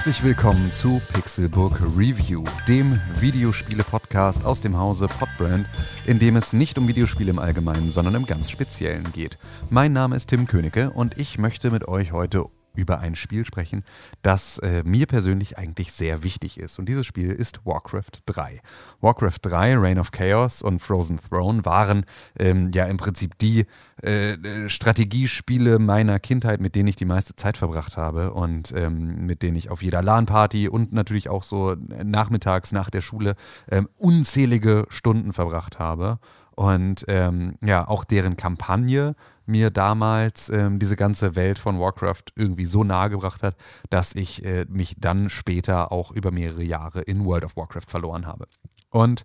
Herzlich willkommen zu Pixelbook Review, dem Videospiele-Podcast aus dem Hause Podbrand, in dem es nicht um Videospiele im Allgemeinen, sondern im ganz Speziellen geht. Mein Name ist Tim Königke und ich möchte mit euch heute über ein Spiel sprechen, das äh, mir persönlich eigentlich sehr wichtig ist. Und dieses Spiel ist Warcraft 3. Warcraft 3, Reign of Chaos und Frozen Throne waren ähm, ja im Prinzip die äh, Strategiespiele meiner Kindheit, mit denen ich die meiste Zeit verbracht habe und ähm, mit denen ich auf jeder LAN-Party und natürlich auch so nachmittags nach der Schule ähm, unzählige Stunden verbracht habe. Und ähm, ja, auch deren Kampagne mir damals ähm, diese ganze Welt von Warcraft irgendwie so nahe gebracht hat, dass ich äh, mich dann später auch über mehrere Jahre in World of Warcraft verloren habe. Und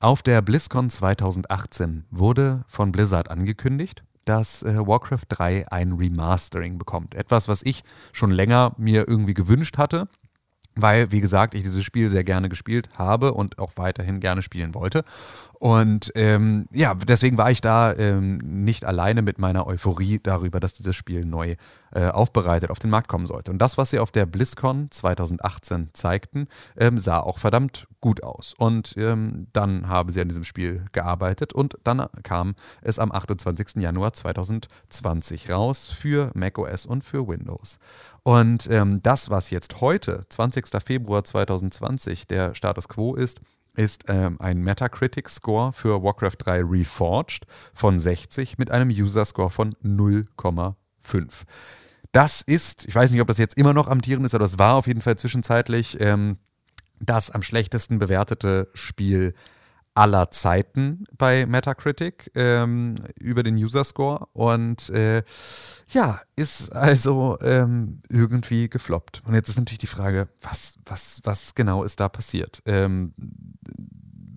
auf der BlizzCon 2018 wurde von Blizzard angekündigt, dass äh, Warcraft 3 ein Remastering bekommt. Etwas, was ich schon länger mir irgendwie gewünscht hatte weil, wie gesagt, ich dieses Spiel sehr gerne gespielt habe und auch weiterhin gerne spielen wollte. Und ähm, ja, deswegen war ich da ähm, nicht alleine mit meiner Euphorie darüber, dass dieses Spiel neu äh, aufbereitet auf den Markt kommen sollte. Und das, was sie auf der BlizzCon 2018 zeigten, ähm, sah auch verdammt gut aus. Und ähm, dann haben sie an diesem Spiel gearbeitet und dann kam es am 28. Januar 2020 raus für macOS und für Windows. Und ähm, das, was jetzt heute, 20. Februar 2020, der Status quo ist, ist ähm, ein Metacritic-Score für Warcraft 3 Reforged von 60 mit einem User-Score von 0,5. Das ist, ich weiß nicht, ob das jetzt immer noch amtierend ist, aber das war auf jeden Fall zwischenzeitlich ähm, das am schlechtesten bewertete Spiel aller Zeiten bei Metacritic ähm, über den User Score und äh, ja, ist also ähm, irgendwie gefloppt. Und jetzt ist natürlich die Frage, was, was, was genau ist da passiert? Ähm,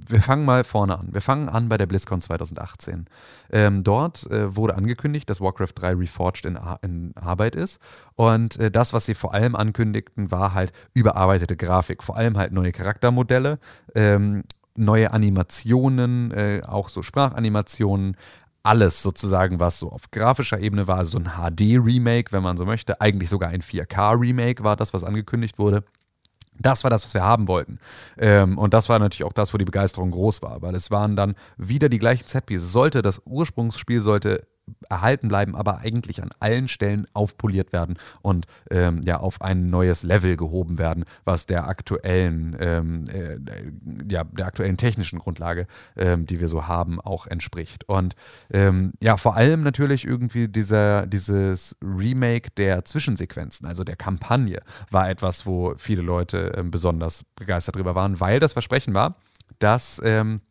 wir fangen mal vorne an. Wir fangen an bei der BlizzCon 2018. Ähm, dort äh, wurde angekündigt, dass Warcraft 3 Reforged in, in Arbeit ist. Und äh, das, was sie vor allem ankündigten, war halt überarbeitete Grafik. Vor allem halt neue Charaktermodelle, ähm, neue Animationen, äh, auch so Sprachanimationen, alles sozusagen, was so auf grafischer Ebene war, so ein HD-Remake, wenn man so möchte, eigentlich sogar ein 4K-Remake war das, was angekündigt wurde. Das war das, was wir haben wollten. Ähm, und das war natürlich auch das, wo die Begeisterung groß war, weil es waren dann wieder die gleichen Setpieces. Sollte das Ursprungsspiel sollte erhalten bleiben, aber eigentlich an allen Stellen aufpoliert werden und ähm, ja auf ein neues Level gehoben werden, was der aktuellen, ähm, äh, ja, der aktuellen technischen Grundlage, ähm, die wir so haben, auch entspricht. Und ähm, ja, vor allem natürlich irgendwie dieser, dieses Remake der Zwischensequenzen, also der Kampagne, war etwas, wo viele Leute ähm, besonders begeistert drüber waren, weil das Versprechen war, dass ähm,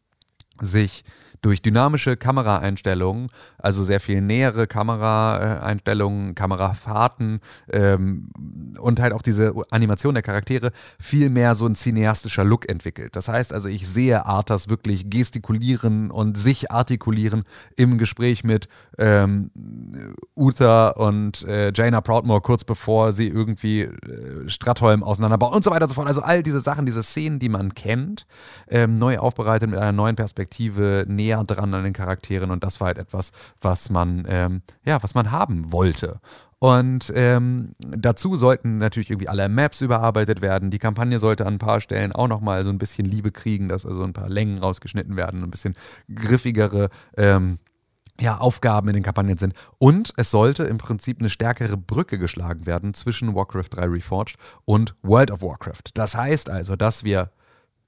sich durch dynamische Kameraeinstellungen, also sehr viel nähere Kameraeinstellungen, Kamerafahrten ähm, und halt auch diese Animation der Charaktere viel mehr so ein cineastischer Look entwickelt. Das heißt also, ich sehe Arthas wirklich gestikulieren und sich artikulieren im Gespräch mit ähm, Uther und äh, Jaina Proudmore kurz bevor sie irgendwie äh, Stratholm auseinanderbauen und so weiter und so fort. Also all diese Sachen, diese Szenen, die man kennt, ähm, neu aufbereitet mit einer neuen Perspektive, näher näher dran an den Charakteren und das war halt etwas, was man, ähm, ja, was man haben wollte. Und ähm, dazu sollten natürlich irgendwie alle Maps überarbeitet werden. Die Kampagne sollte an ein paar Stellen auch nochmal so ein bisschen Liebe kriegen, dass also ein paar Längen rausgeschnitten werden, ein bisschen griffigere ähm, ja, Aufgaben in den Kampagnen sind. Und es sollte im Prinzip eine stärkere Brücke geschlagen werden zwischen Warcraft 3 Reforged und World of Warcraft. Das heißt also, dass wir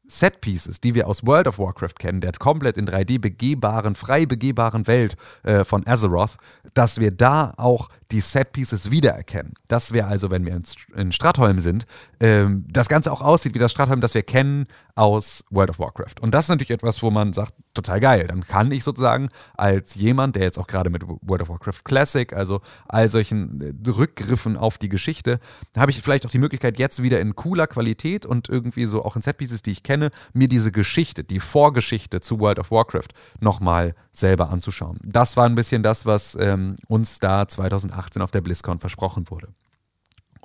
Setpieces, die wir aus World of Warcraft kennen, der komplett in 3D begehbaren, frei begehbaren Welt äh, von Azeroth, dass wir da auch die Setpieces wiedererkennen. Dass wir also, wenn wir in, in Stratholm sind, ähm, das Ganze auch aussieht wie das Stratholm, das wir kennen aus World of Warcraft. Und das ist natürlich etwas, wo man sagt, total geil. Dann kann ich sozusagen als jemand, der jetzt auch gerade mit World of Warcraft Classic, also all solchen äh, Rückgriffen auf die Geschichte, habe ich vielleicht auch die Möglichkeit, jetzt wieder in cooler Qualität und irgendwie so auch in Setpieces, die ich kenne, mir diese Geschichte, die Vorgeschichte zu World of Warcraft nochmal selber anzuschauen. Das war ein bisschen das, was ähm, uns da 2018 auf der BlizzCon versprochen wurde.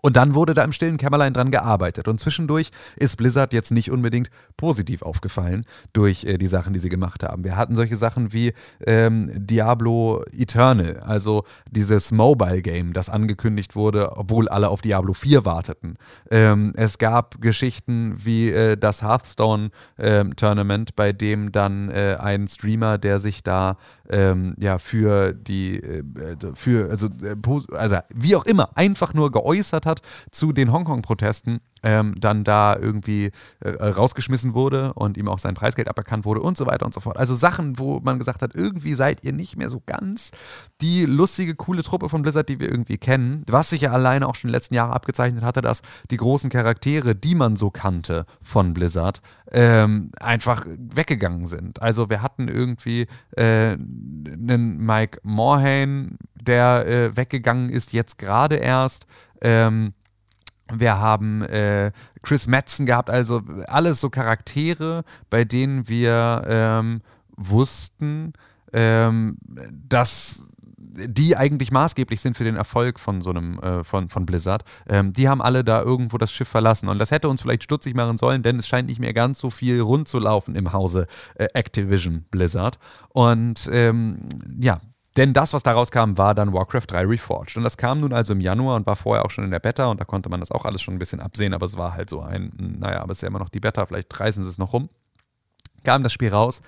Und dann wurde da im stillen Kämmerlein dran gearbeitet. Und zwischendurch ist Blizzard jetzt nicht unbedingt positiv aufgefallen durch äh, die Sachen, die sie gemacht haben. Wir hatten solche Sachen wie ähm, Diablo Eternal, also dieses Mobile-Game, das angekündigt wurde, obwohl alle auf Diablo 4 warteten. Ähm, es gab Geschichten wie äh, das Hearthstone-Tournament, ähm, bei dem dann äh, ein Streamer, der sich da ähm, ja für die, äh, für, also, äh, also wie auch immer, einfach nur geäußert hat zu den Hongkong-Protesten, ähm, dann da irgendwie äh, rausgeschmissen wurde und ihm auch sein Preisgeld aberkannt wurde und so weiter und so fort. Also Sachen, wo man gesagt hat, irgendwie seid ihr nicht mehr so ganz die lustige, coole Truppe von Blizzard, die wir irgendwie kennen. Was sich ja alleine auch schon in den letzten Jahren abgezeichnet hatte, dass die großen Charaktere, die man so kannte von Blizzard, ähm, einfach weggegangen sind. Also wir hatten irgendwie äh, einen Mike Morhaine, der äh, weggegangen ist, jetzt gerade erst. Ähm, wir haben äh, Chris Madsen gehabt, also alles so Charaktere, bei denen wir ähm, wussten, ähm, dass die eigentlich maßgeblich sind für den Erfolg von so einem, äh, von, von Blizzard, ähm, die haben alle da irgendwo das Schiff verlassen. Und das hätte uns vielleicht stutzig machen sollen, denn es scheint nicht mehr ganz so viel rund zu laufen im Hause äh, Activision Blizzard. Und ähm, ja, denn das, was daraus kam, war dann Warcraft 3 Reforged. Und das kam nun also im Januar und war vorher auch schon in der Beta und da konnte man das auch alles schon ein bisschen absehen, aber es war halt so ein, naja, aber es ist ja immer noch die Beta, vielleicht reißen sie es noch rum. Kam das Spiel raus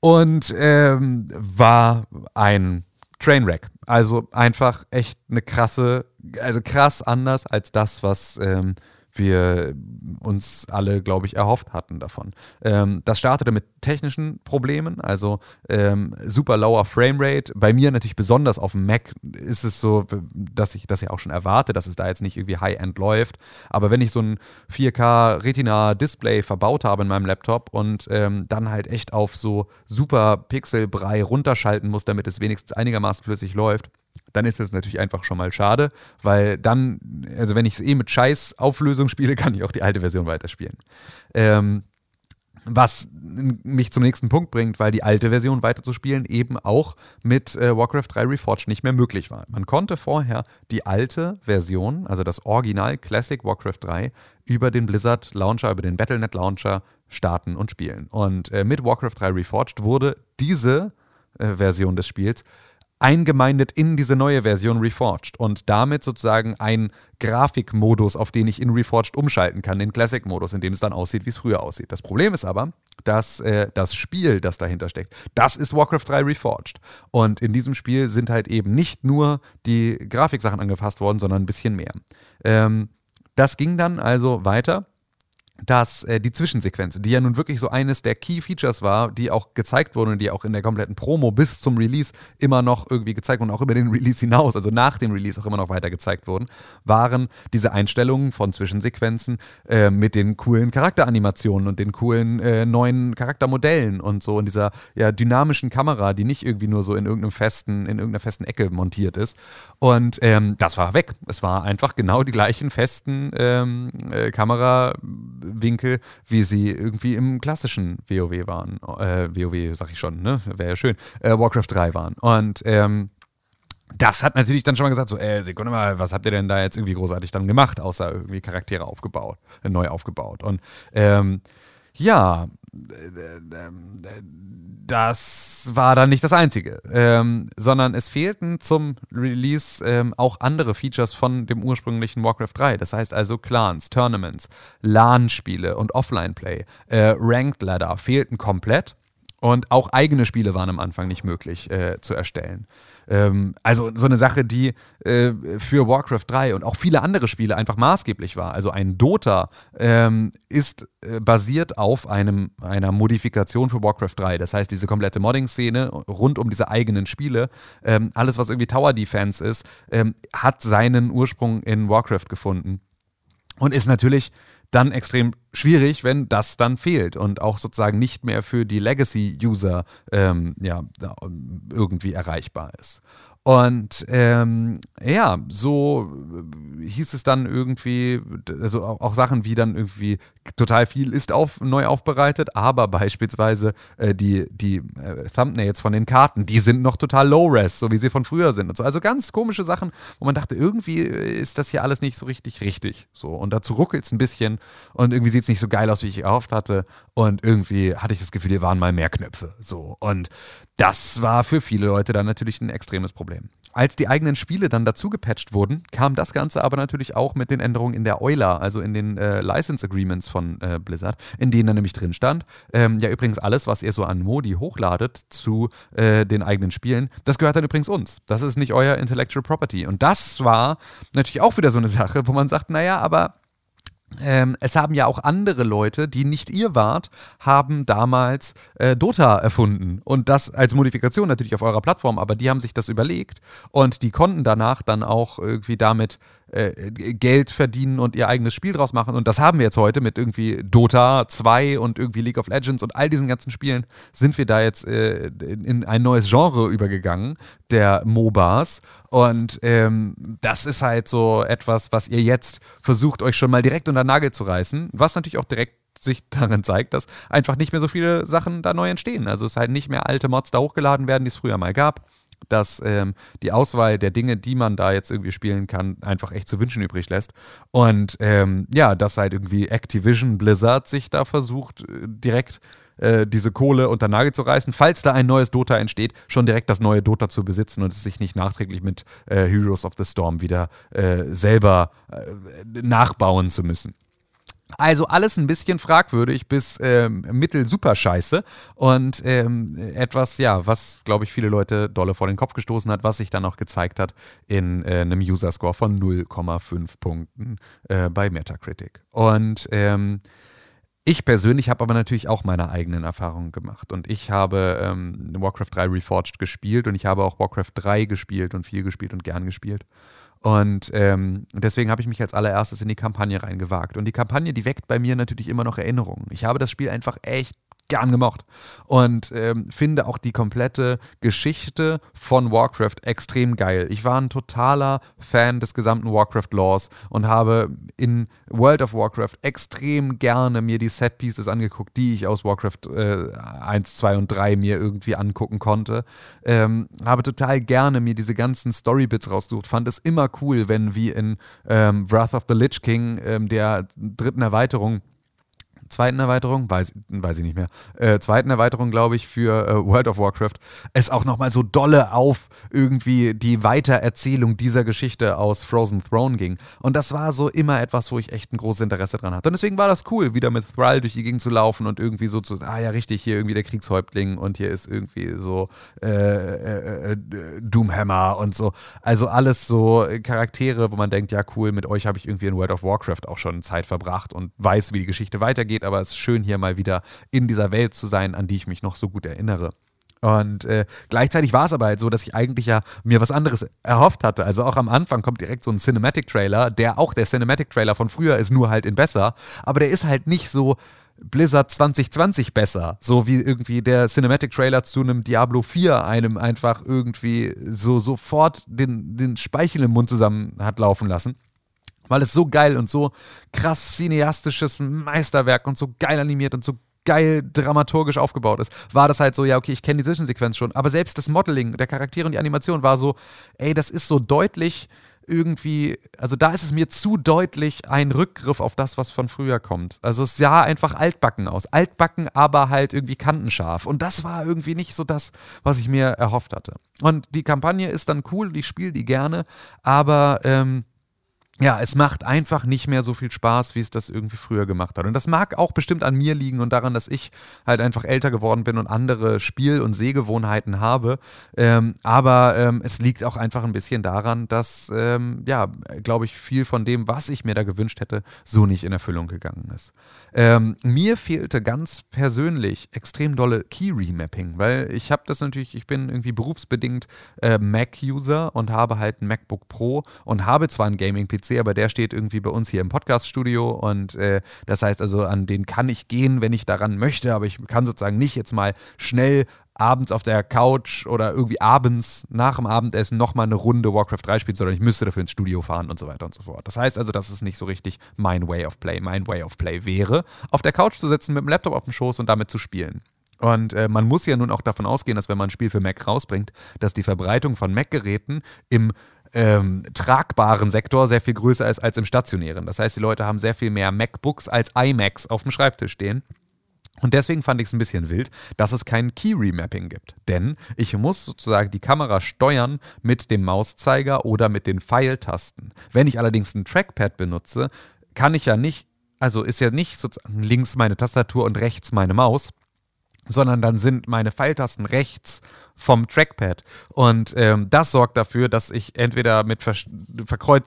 und ähm, war ein Trainwreck. Also einfach echt eine krasse, also krass anders als das, was ähm, wir uns alle, glaube ich, erhofft hatten davon. Ähm, das startete mit technischen Problemen, also ähm, super lower Framerate. Bei mir natürlich besonders auf dem Mac ist es so, dass ich das ja auch schon erwarte, dass es da jetzt nicht irgendwie High-End läuft. Aber wenn ich so ein 4K Retina-Display verbaut habe in meinem Laptop und ähm, dann halt echt auf so super Pixelbrei runterschalten muss, damit es wenigstens einigermaßen flüssig läuft, dann ist das natürlich einfach schon mal schade, weil dann, also wenn ich es eh mit scheiß Auflösung spiele, kann ich auch die alte Version weiterspielen. Ähm, was mich zum nächsten Punkt bringt, weil die alte Version weiterzuspielen eben auch mit äh, Warcraft 3 Reforged nicht mehr möglich war. Man konnte vorher die alte Version, also das Original Classic Warcraft 3, über den Blizzard Launcher, über den Battlenet Launcher starten und spielen. Und äh, mit Warcraft 3 Reforged wurde diese äh, Version des Spiels eingemeindet in diese neue Version Reforged und damit sozusagen ein Grafikmodus, auf den ich in Reforged umschalten kann, den Classic-Modus, in dem es dann aussieht, wie es früher aussieht. Das Problem ist aber, dass äh, das Spiel, das dahinter steckt, das ist Warcraft 3 Reforged. Und in diesem Spiel sind halt eben nicht nur die Grafiksachen angefasst worden, sondern ein bisschen mehr. Ähm, das ging dann also weiter dass äh, die Zwischensequenz, die ja nun wirklich so eines der Key Features war, die auch gezeigt wurden und die auch in der kompletten Promo bis zum Release immer noch irgendwie gezeigt wurden, auch über den Release hinaus, also nach dem Release auch immer noch weiter gezeigt wurden, waren diese Einstellungen von Zwischensequenzen äh, mit den coolen Charakteranimationen und den coolen äh, neuen Charaktermodellen und so in dieser ja, dynamischen Kamera, die nicht irgendwie nur so in irgendeinem festen, in irgendeiner festen Ecke montiert ist. Und ähm, das war weg. Es war einfach genau die gleichen festen ähm, äh, Kamera Winkel, wie sie irgendwie im klassischen WoW waren. Äh, WoW, sag ich schon, ne? Wäre ja schön. Äh, Warcraft 3 waren. Und ähm, das hat natürlich dann schon mal gesagt, so, äh, Sekunde mal, was habt ihr denn da jetzt irgendwie großartig dann gemacht, außer irgendwie Charaktere aufgebaut, äh, neu aufgebaut. Und ähm, ja, das war dann nicht das Einzige, ähm, sondern es fehlten zum Release ähm, auch andere Features von dem ursprünglichen Warcraft 3. Das heißt also Clans, Tournaments, LAN-Spiele und Offline-Play, äh, Ranked Ladder fehlten komplett und auch eigene Spiele waren am Anfang nicht möglich äh, zu erstellen. Ähm, also so eine Sache, die äh, für Warcraft 3 und auch viele andere Spiele einfach maßgeblich war. Also ein Dota ähm, ist äh, basiert auf einem, einer Modifikation für Warcraft 3. Das heißt, diese komplette Modding-Szene rund um diese eigenen Spiele, ähm, alles was irgendwie Tower Defense ist, ähm, hat seinen Ursprung in Warcraft gefunden. Und ist natürlich dann extrem schwierig, wenn das dann fehlt und auch sozusagen nicht mehr für die Legacy-User ähm, ja, irgendwie erreichbar ist. Und ähm, ja, so hieß es dann irgendwie, also auch, Sachen wie dann irgendwie total viel ist auf, neu aufbereitet, aber beispielsweise äh, die, die äh, Thumbnails von den Karten, die sind noch total low-res, so wie sie von früher sind und so. Also ganz komische Sachen, wo man dachte, irgendwie ist das hier alles nicht so richtig richtig. So. Und dazu ruckelt es ein bisschen und irgendwie sieht es nicht so geil aus, wie ich erhofft hatte. Und irgendwie hatte ich das Gefühl, hier waren mal mehr Knöpfe. So. Und das war für viele Leute dann natürlich ein extremes Problem. Als die eigenen Spiele dann dazu gepatcht wurden, kam das Ganze aber natürlich auch mit den Änderungen in der Euler, also in den äh, License Agreements von äh, Blizzard, in denen dann nämlich drin stand, ähm, ja übrigens alles, was ihr so an Modi hochladet zu äh, den eigenen Spielen, das gehört dann übrigens uns. Das ist nicht euer Intellectual Property. Und das war natürlich auch wieder so eine Sache, wo man sagt, naja, aber ähm, es haben ja auch andere Leute, die nicht ihr wart, haben damals äh, Dota erfunden. Und das als Modifikation natürlich auf eurer Plattform, aber die haben sich das überlegt und die konnten danach dann auch irgendwie damit äh, Geld verdienen und ihr eigenes Spiel draus machen. Und das haben wir jetzt heute mit irgendwie Dota 2 und irgendwie League of Legends und all diesen ganzen Spielen sind wir da jetzt äh, in ein neues Genre übergegangen, der MOBAs. Und ähm, das ist halt so etwas, was ihr jetzt versucht, euch schon mal direkt unter den Nagel zu reißen, was natürlich auch direkt sich darin zeigt, dass einfach nicht mehr so viele Sachen da neu entstehen. Also es halt nicht mehr alte Mods da hochgeladen werden, die es früher mal gab dass ähm, die Auswahl der Dinge, die man da jetzt irgendwie spielen kann, einfach echt zu wünschen übrig lässt. Und ähm, ja, dass halt irgendwie Activision Blizzard sich da versucht, äh, direkt äh, diese Kohle unter Nagel zu reißen, falls da ein neues Dota entsteht, schon direkt das neue Dota zu besitzen und es sich nicht nachträglich mit äh, Heroes of the Storm wieder äh, selber äh, nachbauen zu müssen. Also alles ein bisschen fragwürdig bis ähm, mittel super scheiße und ähm, etwas, ja, was glaube ich viele Leute dolle vor den Kopf gestoßen hat, was sich dann auch gezeigt hat in äh, einem User-Score von 0,5 Punkten äh, bei Metacritic. Und ähm, ich persönlich habe aber natürlich auch meine eigenen Erfahrungen gemacht und ich habe ähm, Warcraft 3 Reforged gespielt und ich habe auch Warcraft 3 gespielt und viel gespielt und gern gespielt. Und ähm, deswegen habe ich mich als allererstes in die Kampagne reingewagt. Und die Kampagne, die weckt bei mir natürlich immer noch Erinnerungen. Ich habe das Spiel einfach echt gern gemocht und ähm, finde auch die komplette Geschichte von Warcraft extrem geil. Ich war ein totaler Fan des gesamten Warcraft-Laws und habe in World of Warcraft extrem gerne mir die Set-Pieces angeguckt, die ich aus Warcraft äh, 1, 2 und 3 mir irgendwie angucken konnte. Ähm, habe total gerne mir diese ganzen Story-Bits rausgesucht. Fand es immer cool, wenn wie in ähm, Wrath of the Lich King, ähm, der dritten Erweiterung, zweiten Erweiterung, weiß, weiß ich nicht mehr, äh, zweiten Erweiterung, glaube ich, für äh, World of Warcraft, es auch nochmal so dolle auf irgendwie die Weitererzählung dieser Geschichte aus Frozen Throne ging. Und das war so immer etwas, wo ich echt ein großes Interesse dran hatte. Und deswegen war das cool, wieder mit Thrall durch die Gegend zu laufen und irgendwie so zu, ah ja, richtig, hier irgendwie der Kriegshäuptling und hier ist irgendwie so äh, äh, äh Doomhammer und so. Also alles so Charaktere, wo man denkt, ja cool, mit euch habe ich irgendwie in World of Warcraft auch schon Zeit verbracht und weiß, wie die Geschichte weitergeht geht, aber es ist schön, hier mal wieder in dieser Welt zu sein, an die ich mich noch so gut erinnere. Und äh, gleichzeitig war es aber halt so, dass ich eigentlich ja mir was anderes erhofft hatte. Also auch am Anfang kommt direkt so ein Cinematic-Trailer, der auch der Cinematic-Trailer von früher ist, nur halt in besser. Aber der ist halt nicht so Blizzard 2020 besser. So wie irgendwie der Cinematic-Trailer zu einem Diablo 4 einem einfach irgendwie so sofort den, den Speichel im Mund zusammen hat laufen lassen weil es so geil und so krass cineastisches Meisterwerk und so geil animiert und so geil dramaturgisch aufgebaut ist, war das halt so, ja, okay, ich kenne die Zwischensequenz schon, aber selbst das Modeling der Charaktere und die Animation war so, ey, das ist so deutlich irgendwie, also da ist es mir zu deutlich ein Rückgriff auf das, was von früher kommt. Also es sah einfach altbacken aus. Altbacken, aber halt irgendwie kantenscharf. Und das war irgendwie nicht so das, was ich mir erhofft hatte. Und die Kampagne ist dann cool, ich spiele die gerne, aber ähm, ja, es macht einfach nicht mehr so viel Spaß, wie es das irgendwie früher gemacht hat. Und das mag auch bestimmt an mir liegen und daran, dass ich halt einfach älter geworden bin und andere Spiel- und Sehgewohnheiten habe. Ähm, aber ähm, es liegt auch einfach ein bisschen daran, dass, ähm, ja, glaube ich, viel von dem, was ich mir da gewünscht hätte, so nicht in Erfüllung gegangen ist. Ähm, mir fehlte ganz persönlich extrem dolle Key-Remapping, weil ich habe das natürlich, ich bin irgendwie berufsbedingt äh, Mac-User und habe halt ein MacBook Pro und habe zwar ein Gaming-PC, PC, aber der steht irgendwie bei uns hier im Podcast-Studio und äh, das heißt also, an den kann ich gehen, wenn ich daran möchte, aber ich kann sozusagen nicht jetzt mal schnell abends auf der Couch oder irgendwie abends nach dem Abendessen nochmal eine Runde Warcraft 3 spielen, sondern ich müsste dafür ins Studio fahren und so weiter und so fort. Das heißt also, das ist nicht so richtig mein Way of Play. Mein Way of Play wäre, auf der Couch zu sitzen mit dem Laptop auf dem Schoß und damit zu spielen. Und äh, man muss ja nun auch davon ausgehen, dass wenn man ein Spiel für Mac rausbringt, dass die Verbreitung von Mac-Geräten im ähm, tragbaren Sektor sehr viel größer ist als im stationären. Das heißt, die Leute haben sehr viel mehr MacBooks als iMacs auf dem Schreibtisch stehen. Und deswegen fand ich es ein bisschen wild, dass es kein Key-Remapping gibt. Denn ich muss sozusagen die Kamera steuern mit dem Mauszeiger oder mit den Pfeiltasten. Wenn ich allerdings ein Trackpad benutze, kann ich ja nicht, also ist ja nicht sozusagen links meine Tastatur und rechts meine Maus, sondern dann sind meine Pfeiltasten rechts vom Trackpad. Und ähm, das sorgt dafür, dass ich entweder mit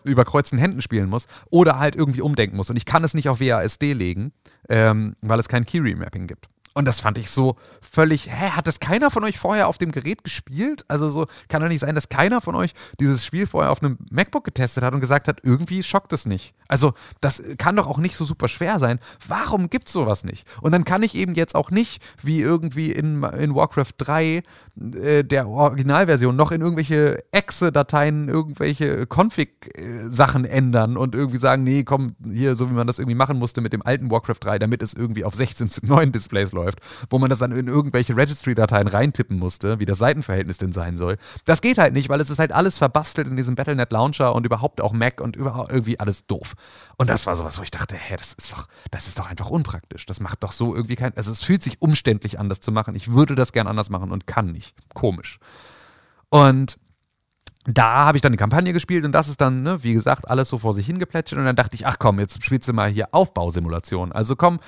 überkreuzten Händen spielen muss oder halt irgendwie umdenken muss. Und ich kann es nicht auf WASD legen, ähm, weil es kein Key-Remapping gibt. Und das fand ich so völlig, hä, hat das keiner von euch vorher auf dem Gerät gespielt? Also so kann doch nicht sein, dass keiner von euch dieses Spiel vorher auf einem MacBook getestet hat und gesagt hat, irgendwie schockt es nicht. Also das kann doch auch nicht so super schwer sein. Warum gibt es sowas nicht? Und dann kann ich eben jetzt auch nicht, wie irgendwie in, in Warcraft 3 äh, der Originalversion, noch in irgendwelche Exe-Dateien irgendwelche Config-Sachen ändern und irgendwie sagen, nee, komm, hier, so wie man das irgendwie machen musste mit dem alten Warcraft 3, damit es irgendwie auf 16 zu 9 Displays läuft, wo man das dann in irgendwelche Registry-Dateien reintippen musste, wie das Seitenverhältnis denn sein soll. Das geht halt nicht, weil es ist halt alles verbastelt in diesem Battlenet Launcher und überhaupt auch Mac und überhaupt irgendwie alles doof. Und das war sowas, wo ich dachte, hä, das ist doch, das ist doch einfach unpraktisch. Das macht doch so irgendwie kein, also es fühlt sich umständlich an, das zu machen. Ich würde das gern anders machen und kann nicht. Komisch. Und da habe ich dann die Kampagne gespielt und das ist dann, ne, wie gesagt, alles so vor sich hingeplätschert und dann dachte ich, ach komm, jetzt spielst du mal hier Aufbausimulation. Also komm,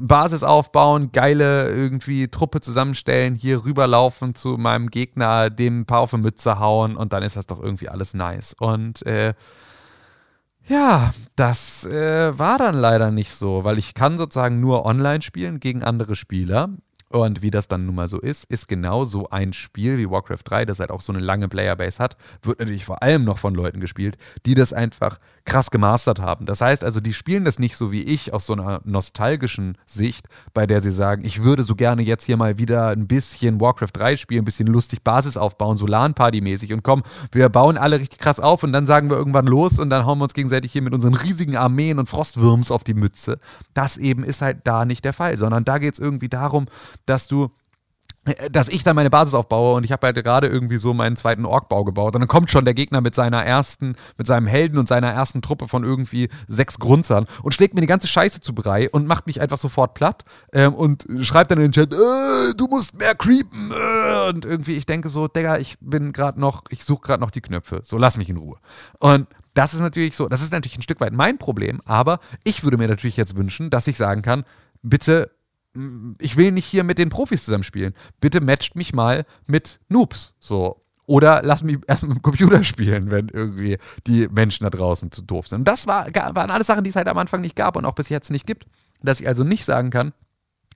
Basis aufbauen, geile irgendwie Truppe zusammenstellen, hier rüberlaufen zu meinem Gegner, dem ein paar auf die Mütze hauen und dann ist das doch irgendwie alles nice. Und äh, ja, das äh, war dann leider nicht so, weil ich kann sozusagen nur online spielen gegen andere Spieler. Und wie das dann nun mal so ist, ist genau so ein Spiel wie Warcraft 3, das halt auch so eine lange Playerbase hat, wird natürlich vor allem noch von Leuten gespielt, die das einfach krass gemastert haben. Das heißt also, die spielen das nicht so wie ich aus so einer nostalgischen Sicht, bei der sie sagen, ich würde so gerne jetzt hier mal wieder ein bisschen Warcraft 3 spielen, ein bisschen lustig Basis aufbauen, so LAN-Party-mäßig und komm, wir bauen alle richtig krass auf und dann sagen wir irgendwann los und dann hauen wir uns gegenseitig hier mit unseren riesigen Armeen und Frostwürms auf die Mütze. Das eben ist halt da nicht der Fall, sondern da geht es irgendwie darum, dass du äh, dass ich dann meine Basis aufbaue und ich habe halt gerade irgendwie so meinen zweiten Orkbau gebaut. Und dann kommt schon der Gegner mit seiner ersten, mit seinem Helden und seiner ersten Truppe von irgendwie sechs Grunzern und schlägt mir die ganze Scheiße zu Brei und macht mich einfach sofort platt ähm, und schreibt dann in den Chat, äh, du musst mehr creepen äh, und irgendwie ich denke so, Digga, ich bin gerade noch, ich suche gerade noch die Knöpfe, so lass mich in Ruhe. Und das ist natürlich so, das ist natürlich ein Stück weit mein Problem, aber ich würde mir natürlich jetzt wünschen, dass ich sagen kann, bitte ich will nicht hier mit den Profis zusammenspielen. Bitte matcht mich mal mit Noobs. So. Oder lass mich erstmal mit dem Computer spielen, wenn irgendwie die Menschen da draußen zu doof sind. Und das war, waren alles Sachen, die es halt am Anfang nicht gab und auch bis jetzt nicht gibt. Dass ich also nicht sagen kann,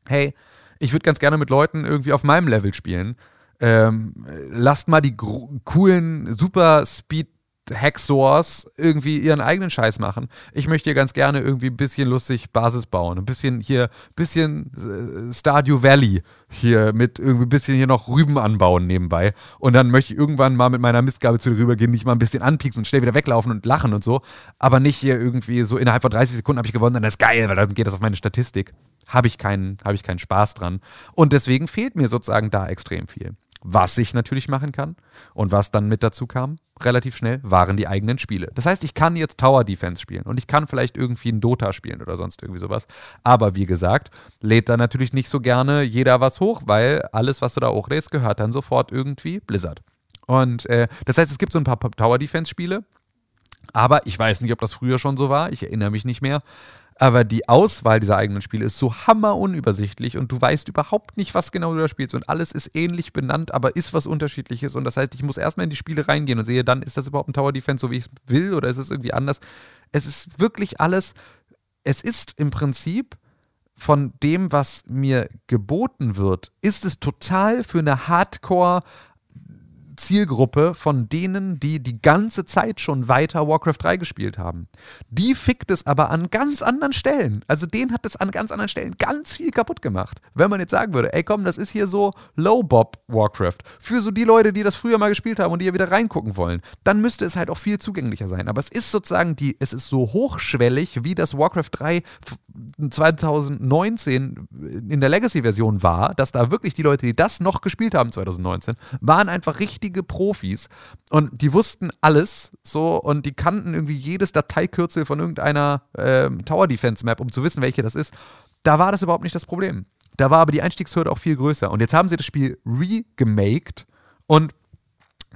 hey, ich würde ganz gerne mit Leuten irgendwie auf meinem Level spielen. Ähm, lasst mal die coolen Super Speed Hacksaws irgendwie ihren eigenen Scheiß machen. Ich möchte hier ganz gerne irgendwie ein bisschen lustig Basis bauen. Ein bisschen hier, bisschen äh, Stardew Valley hier mit irgendwie ein bisschen hier noch Rüben anbauen nebenbei. Und dann möchte ich irgendwann mal mit meiner Mistgabe zu dir rübergehen, nicht mal ein bisschen anpieksen und schnell wieder weglaufen und lachen und so. Aber nicht hier irgendwie so innerhalb von 30 Sekunden habe ich gewonnen, dann ist geil, weil dann geht das auf meine Statistik. Habe ich, keinen, hab ich keinen Spaß dran. Und deswegen fehlt mir sozusagen da extrem viel. Was ich natürlich machen kann und was dann mit dazu kam, relativ schnell, waren die eigenen Spiele. Das heißt, ich kann jetzt Tower Defense spielen und ich kann vielleicht irgendwie ein Dota spielen oder sonst irgendwie sowas. Aber wie gesagt, lädt da natürlich nicht so gerne jeder was hoch, weil alles, was du da hochlädst, gehört dann sofort irgendwie Blizzard. Und äh, das heißt, es gibt so ein paar Tower Defense Spiele, aber ich weiß nicht, ob das früher schon so war. Ich erinnere mich nicht mehr. Aber die Auswahl dieser eigenen Spiele ist so hammerunübersichtlich und du weißt überhaupt nicht, was genau du da spielst. Und alles ist ähnlich benannt, aber ist was Unterschiedliches. Und das heißt, ich muss erstmal in die Spiele reingehen und sehe dann, ist das überhaupt ein Tower Defense, so wie ich es will, oder ist es irgendwie anders? Es ist wirklich alles. Es ist im Prinzip von dem, was mir geboten wird, ist es total für eine Hardcore Zielgruppe von denen, die die ganze Zeit schon weiter Warcraft 3 gespielt haben. Die fickt es aber an ganz anderen Stellen. Also denen hat es an ganz anderen Stellen ganz viel kaputt gemacht. Wenn man jetzt sagen würde, ey komm, das ist hier so Low-Bob Warcraft. Für so die Leute, die das früher mal gespielt haben und die ja wieder reingucken wollen, dann müsste es halt auch viel zugänglicher sein. Aber es ist sozusagen die, es ist so hochschwellig, wie das Warcraft 3 2019 in der Legacy-Version war, dass da wirklich die Leute, die das noch gespielt haben 2019, waren einfach richtige Profis und die wussten alles so und die kannten irgendwie jedes Dateikürzel von irgendeiner äh, Tower Defense Map, um zu wissen, welche das ist. Da war das überhaupt nicht das Problem. Da war aber die Einstiegshürde auch viel größer. Und jetzt haben sie das Spiel regemaked und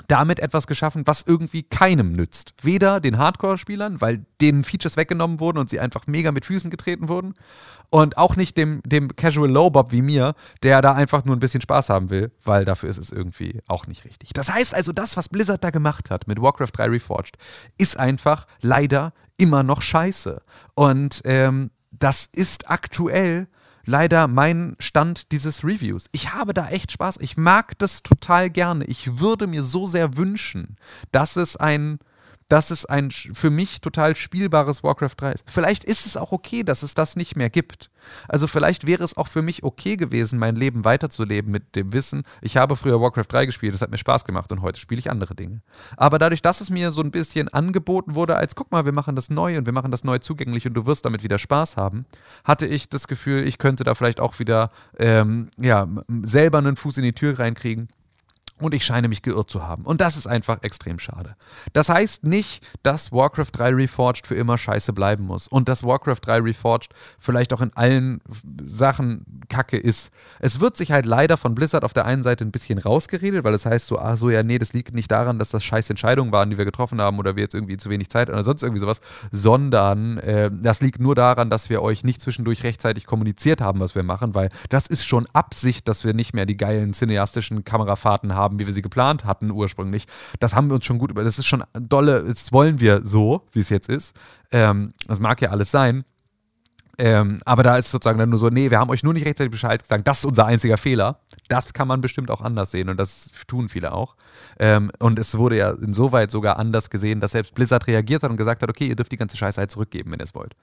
damit etwas geschaffen, was irgendwie keinem nützt. Weder den Hardcore-Spielern, weil denen Features weggenommen wurden und sie einfach mega mit Füßen getreten wurden. Und auch nicht dem, dem Casual Low-Bob wie mir, der da einfach nur ein bisschen Spaß haben will, weil dafür ist es irgendwie auch nicht richtig. Das heißt also, das, was Blizzard da gemacht hat mit Warcraft 3 Reforged, ist einfach leider immer noch scheiße. Und ähm, das ist aktuell leider mein Stand dieses Reviews. Ich habe da echt Spaß. Ich mag das total gerne. Ich würde mir so sehr wünschen, dass es ein dass es ein für mich total spielbares Warcraft 3 ist. Vielleicht ist es auch okay, dass es das nicht mehr gibt. Also vielleicht wäre es auch für mich okay gewesen, mein Leben weiterzuleben mit dem Wissen, ich habe früher Warcraft 3 gespielt, es hat mir Spaß gemacht und heute spiele ich andere Dinge. Aber dadurch, dass es mir so ein bisschen angeboten wurde, als guck mal, wir machen das neu und wir machen das neu zugänglich und du wirst damit wieder Spaß haben, hatte ich das Gefühl, ich könnte da vielleicht auch wieder ähm, ja, selber einen Fuß in die Tür reinkriegen und ich scheine mich geirrt zu haben. Und das ist einfach extrem schade. Das heißt nicht, dass Warcraft 3 Reforged für immer scheiße bleiben muss. Und dass Warcraft 3 Reforged vielleicht auch in allen Sachen kacke ist. Es wird sich halt leider von Blizzard auf der einen Seite ein bisschen rausgeredet, weil es heißt so, ach so, ja, nee, das liegt nicht daran, dass das scheiß Entscheidungen waren, die wir getroffen haben oder wir jetzt irgendwie zu wenig Zeit oder sonst irgendwie sowas, sondern äh, das liegt nur daran, dass wir euch nicht zwischendurch rechtzeitig kommuniziert haben, was wir machen, weil das ist schon Absicht, dass wir nicht mehr die geilen cineastischen Kamerafahrten haben haben, wie wir sie geplant hatten ursprünglich. Das haben wir uns schon gut über. Das ist schon dolle, das wollen wir so, wie es jetzt ist. Ähm, das mag ja alles sein. Ähm, aber da ist sozusagen dann nur so, nee, wir haben euch nur nicht rechtzeitig Bescheid gesagt, das ist unser einziger Fehler. Das kann man bestimmt auch anders sehen und das tun viele auch. Ähm, und es wurde ja insoweit sogar anders gesehen, dass selbst Blizzard reagiert hat und gesagt hat, okay, ihr dürft die ganze Scheiße halt zurückgeben, wenn ihr es wollt.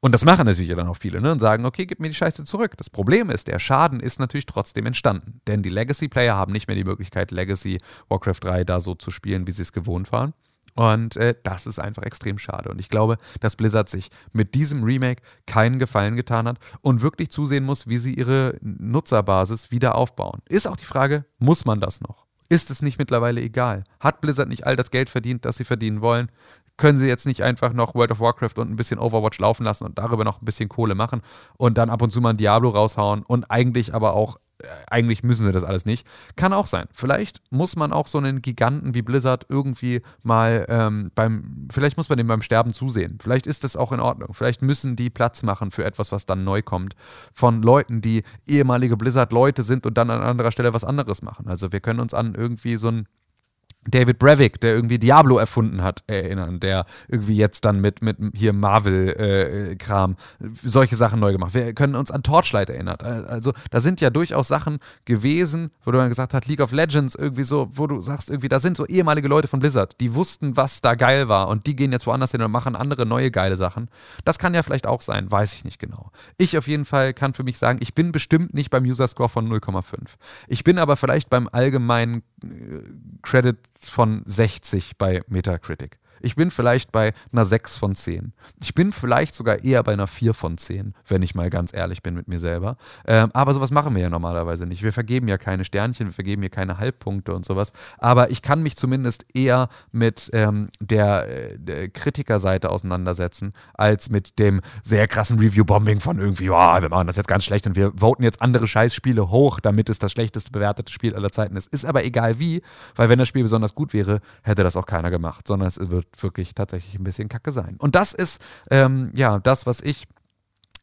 Und das machen natürlich dann auch viele ne? und sagen, okay, gib mir die Scheiße zurück. Das Problem ist, der Schaden ist natürlich trotzdem entstanden. Denn die Legacy-Player haben nicht mehr die Möglichkeit, Legacy Warcraft 3 da so zu spielen, wie sie es gewohnt waren. Und äh, das ist einfach extrem schade. Und ich glaube, dass Blizzard sich mit diesem Remake keinen Gefallen getan hat und wirklich zusehen muss, wie sie ihre Nutzerbasis wieder aufbauen. Ist auch die Frage, muss man das noch? Ist es nicht mittlerweile egal? Hat Blizzard nicht all das Geld verdient, das sie verdienen wollen? können sie jetzt nicht einfach noch World of Warcraft und ein bisschen Overwatch laufen lassen und darüber noch ein bisschen Kohle machen und dann ab und zu mal ein Diablo raushauen und eigentlich aber auch eigentlich müssen sie das alles nicht. Kann auch sein. Vielleicht muss man auch so einen Giganten wie Blizzard irgendwie mal ähm, beim, vielleicht muss man dem beim Sterben zusehen. Vielleicht ist das auch in Ordnung. Vielleicht müssen die Platz machen für etwas, was dann neu kommt. Von Leuten, die ehemalige Blizzard-Leute sind und dann an anderer Stelle was anderes machen. Also wir können uns an irgendwie so ein David Brevik, der irgendwie Diablo erfunden hat, erinnern, der irgendwie jetzt dann mit, mit hier Marvel-Kram äh, solche Sachen neu gemacht. Wir können uns an Torchlight erinnern. Also da sind ja durchaus Sachen gewesen, wo du dann gesagt hast, League of Legends irgendwie so, wo du sagst irgendwie, da sind so ehemalige Leute von Blizzard, die wussten, was da geil war und die gehen jetzt woanders hin und machen andere neue geile Sachen. Das kann ja vielleicht auch sein, weiß ich nicht genau. Ich auf jeden Fall kann für mich sagen, ich bin bestimmt nicht beim User Score von 0,5. Ich bin aber vielleicht beim allgemeinen äh, Credit von 60 bei Metacritic. Ich bin vielleicht bei einer 6 von 10. Ich bin vielleicht sogar eher bei einer 4 von 10, wenn ich mal ganz ehrlich bin mit mir selber. Ähm, aber sowas machen wir ja normalerweise nicht. Wir vergeben ja keine Sternchen, wir vergeben hier keine Halbpunkte und sowas. Aber ich kann mich zumindest eher mit ähm, der, äh, der, Kritikerseite auseinandersetzen, als mit dem sehr krassen Review-Bombing von irgendwie, oh, wir machen das jetzt ganz schlecht und wir voten jetzt andere Scheißspiele hoch, damit es das schlechteste bewertete Spiel aller Zeiten ist. Ist aber egal wie, weil wenn das Spiel besonders gut wäre, hätte das auch keiner gemacht, sondern es wird wirklich tatsächlich ein bisschen kacke sein. Und das ist ähm, ja das, was ich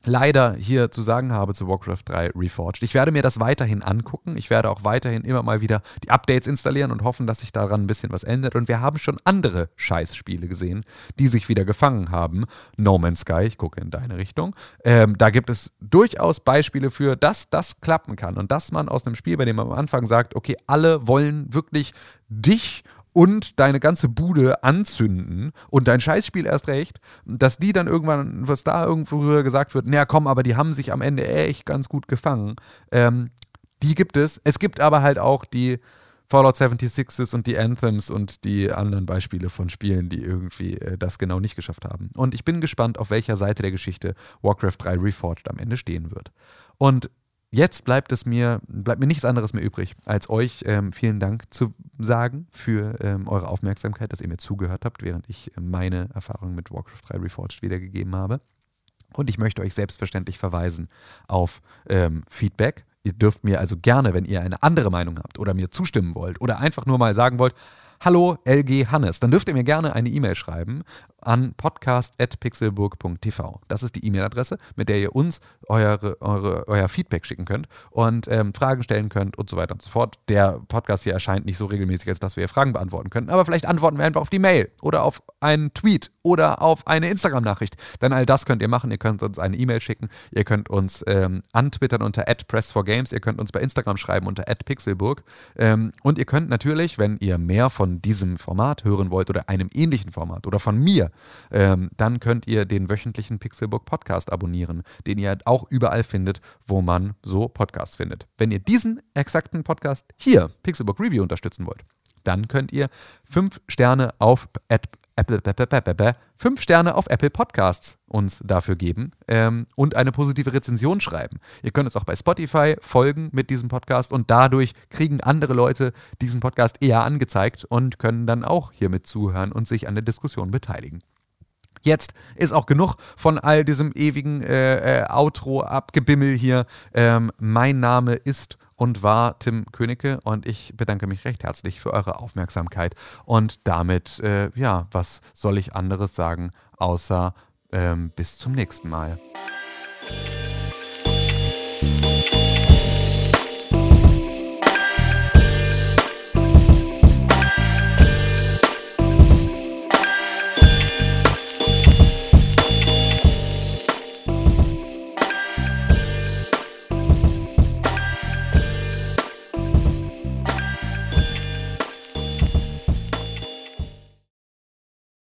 leider hier zu sagen habe zu Warcraft 3 Reforged. Ich werde mir das weiterhin angucken. Ich werde auch weiterhin immer mal wieder die Updates installieren und hoffen, dass sich daran ein bisschen was ändert. Und wir haben schon andere Scheißspiele gesehen, die sich wieder gefangen haben. No Man's Sky, ich gucke in deine Richtung. Ähm, da gibt es durchaus Beispiele für, dass das klappen kann und dass man aus einem Spiel, bei dem man am Anfang sagt, okay, alle wollen wirklich dich und deine ganze Bude anzünden und dein Scheißspiel erst recht, dass die dann irgendwann, was da irgendwo gesagt wird, naja, komm, aber die haben sich am Ende echt ganz gut gefangen. Ähm, die gibt es. Es gibt aber halt auch die Fallout 76s und die Anthems und die anderen Beispiele von Spielen, die irgendwie äh, das genau nicht geschafft haben. Und ich bin gespannt, auf welcher Seite der Geschichte Warcraft 3 Reforged am Ende stehen wird. Und Jetzt bleibt es mir, bleibt mir nichts anderes mehr übrig, als euch ähm, vielen Dank zu sagen für ähm, eure Aufmerksamkeit, dass ihr mir zugehört habt, während ich äh, meine Erfahrungen mit Warcraft 3 Reforged wiedergegeben habe. Und ich möchte euch selbstverständlich verweisen auf ähm, Feedback. Ihr dürft mir also gerne, wenn ihr eine andere Meinung habt oder mir zustimmen wollt oder einfach nur mal sagen wollt, Hallo LG Hannes, dann dürft ihr mir gerne eine E-Mail schreiben an podcast.pixelburg.tv. Das ist die E-Mail-Adresse, mit der ihr uns eure, eure, euer Feedback schicken könnt und ähm, Fragen stellen könnt und so weiter und so fort. Der Podcast hier erscheint nicht so regelmäßig, als dass wir Fragen beantworten können, aber vielleicht antworten wir einfach auf die Mail oder auf einen Tweet oder auf eine Instagram-Nachricht. Denn all das könnt ihr machen. Ihr könnt uns eine E-Mail schicken, ihr könnt uns ähm, antwittern unter press4games, ihr könnt uns bei Instagram schreiben unter pixelburg ähm, und ihr könnt natürlich, wenn ihr mehr von diesem Format hören wollt oder einem ähnlichen Format oder von mir, ähm, dann könnt ihr den wöchentlichen Pixelbook Podcast abonnieren, den ihr auch überall findet, wo man so Podcasts findet. Wenn ihr diesen exakten Podcast hier, Pixelbook Review, unterstützen wollt, dann könnt ihr fünf Sterne auf Apple, fünf Sterne auf Apple Podcasts uns dafür geben ähm, und eine positive Rezension schreiben. Ihr könnt uns auch bei Spotify folgen mit diesem Podcast und dadurch kriegen andere Leute diesen Podcast eher angezeigt und können dann auch hiermit zuhören und sich an der Diskussion beteiligen. Jetzt ist auch genug von all diesem ewigen äh, äh, Outro-Abgebimmel hier. Ähm, mein Name ist und war Tim Königke und ich bedanke mich recht herzlich für eure Aufmerksamkeit. Und damit, äh, ja, was soll ich anderes sagen, außer ähm, bis zum nächsten Mal.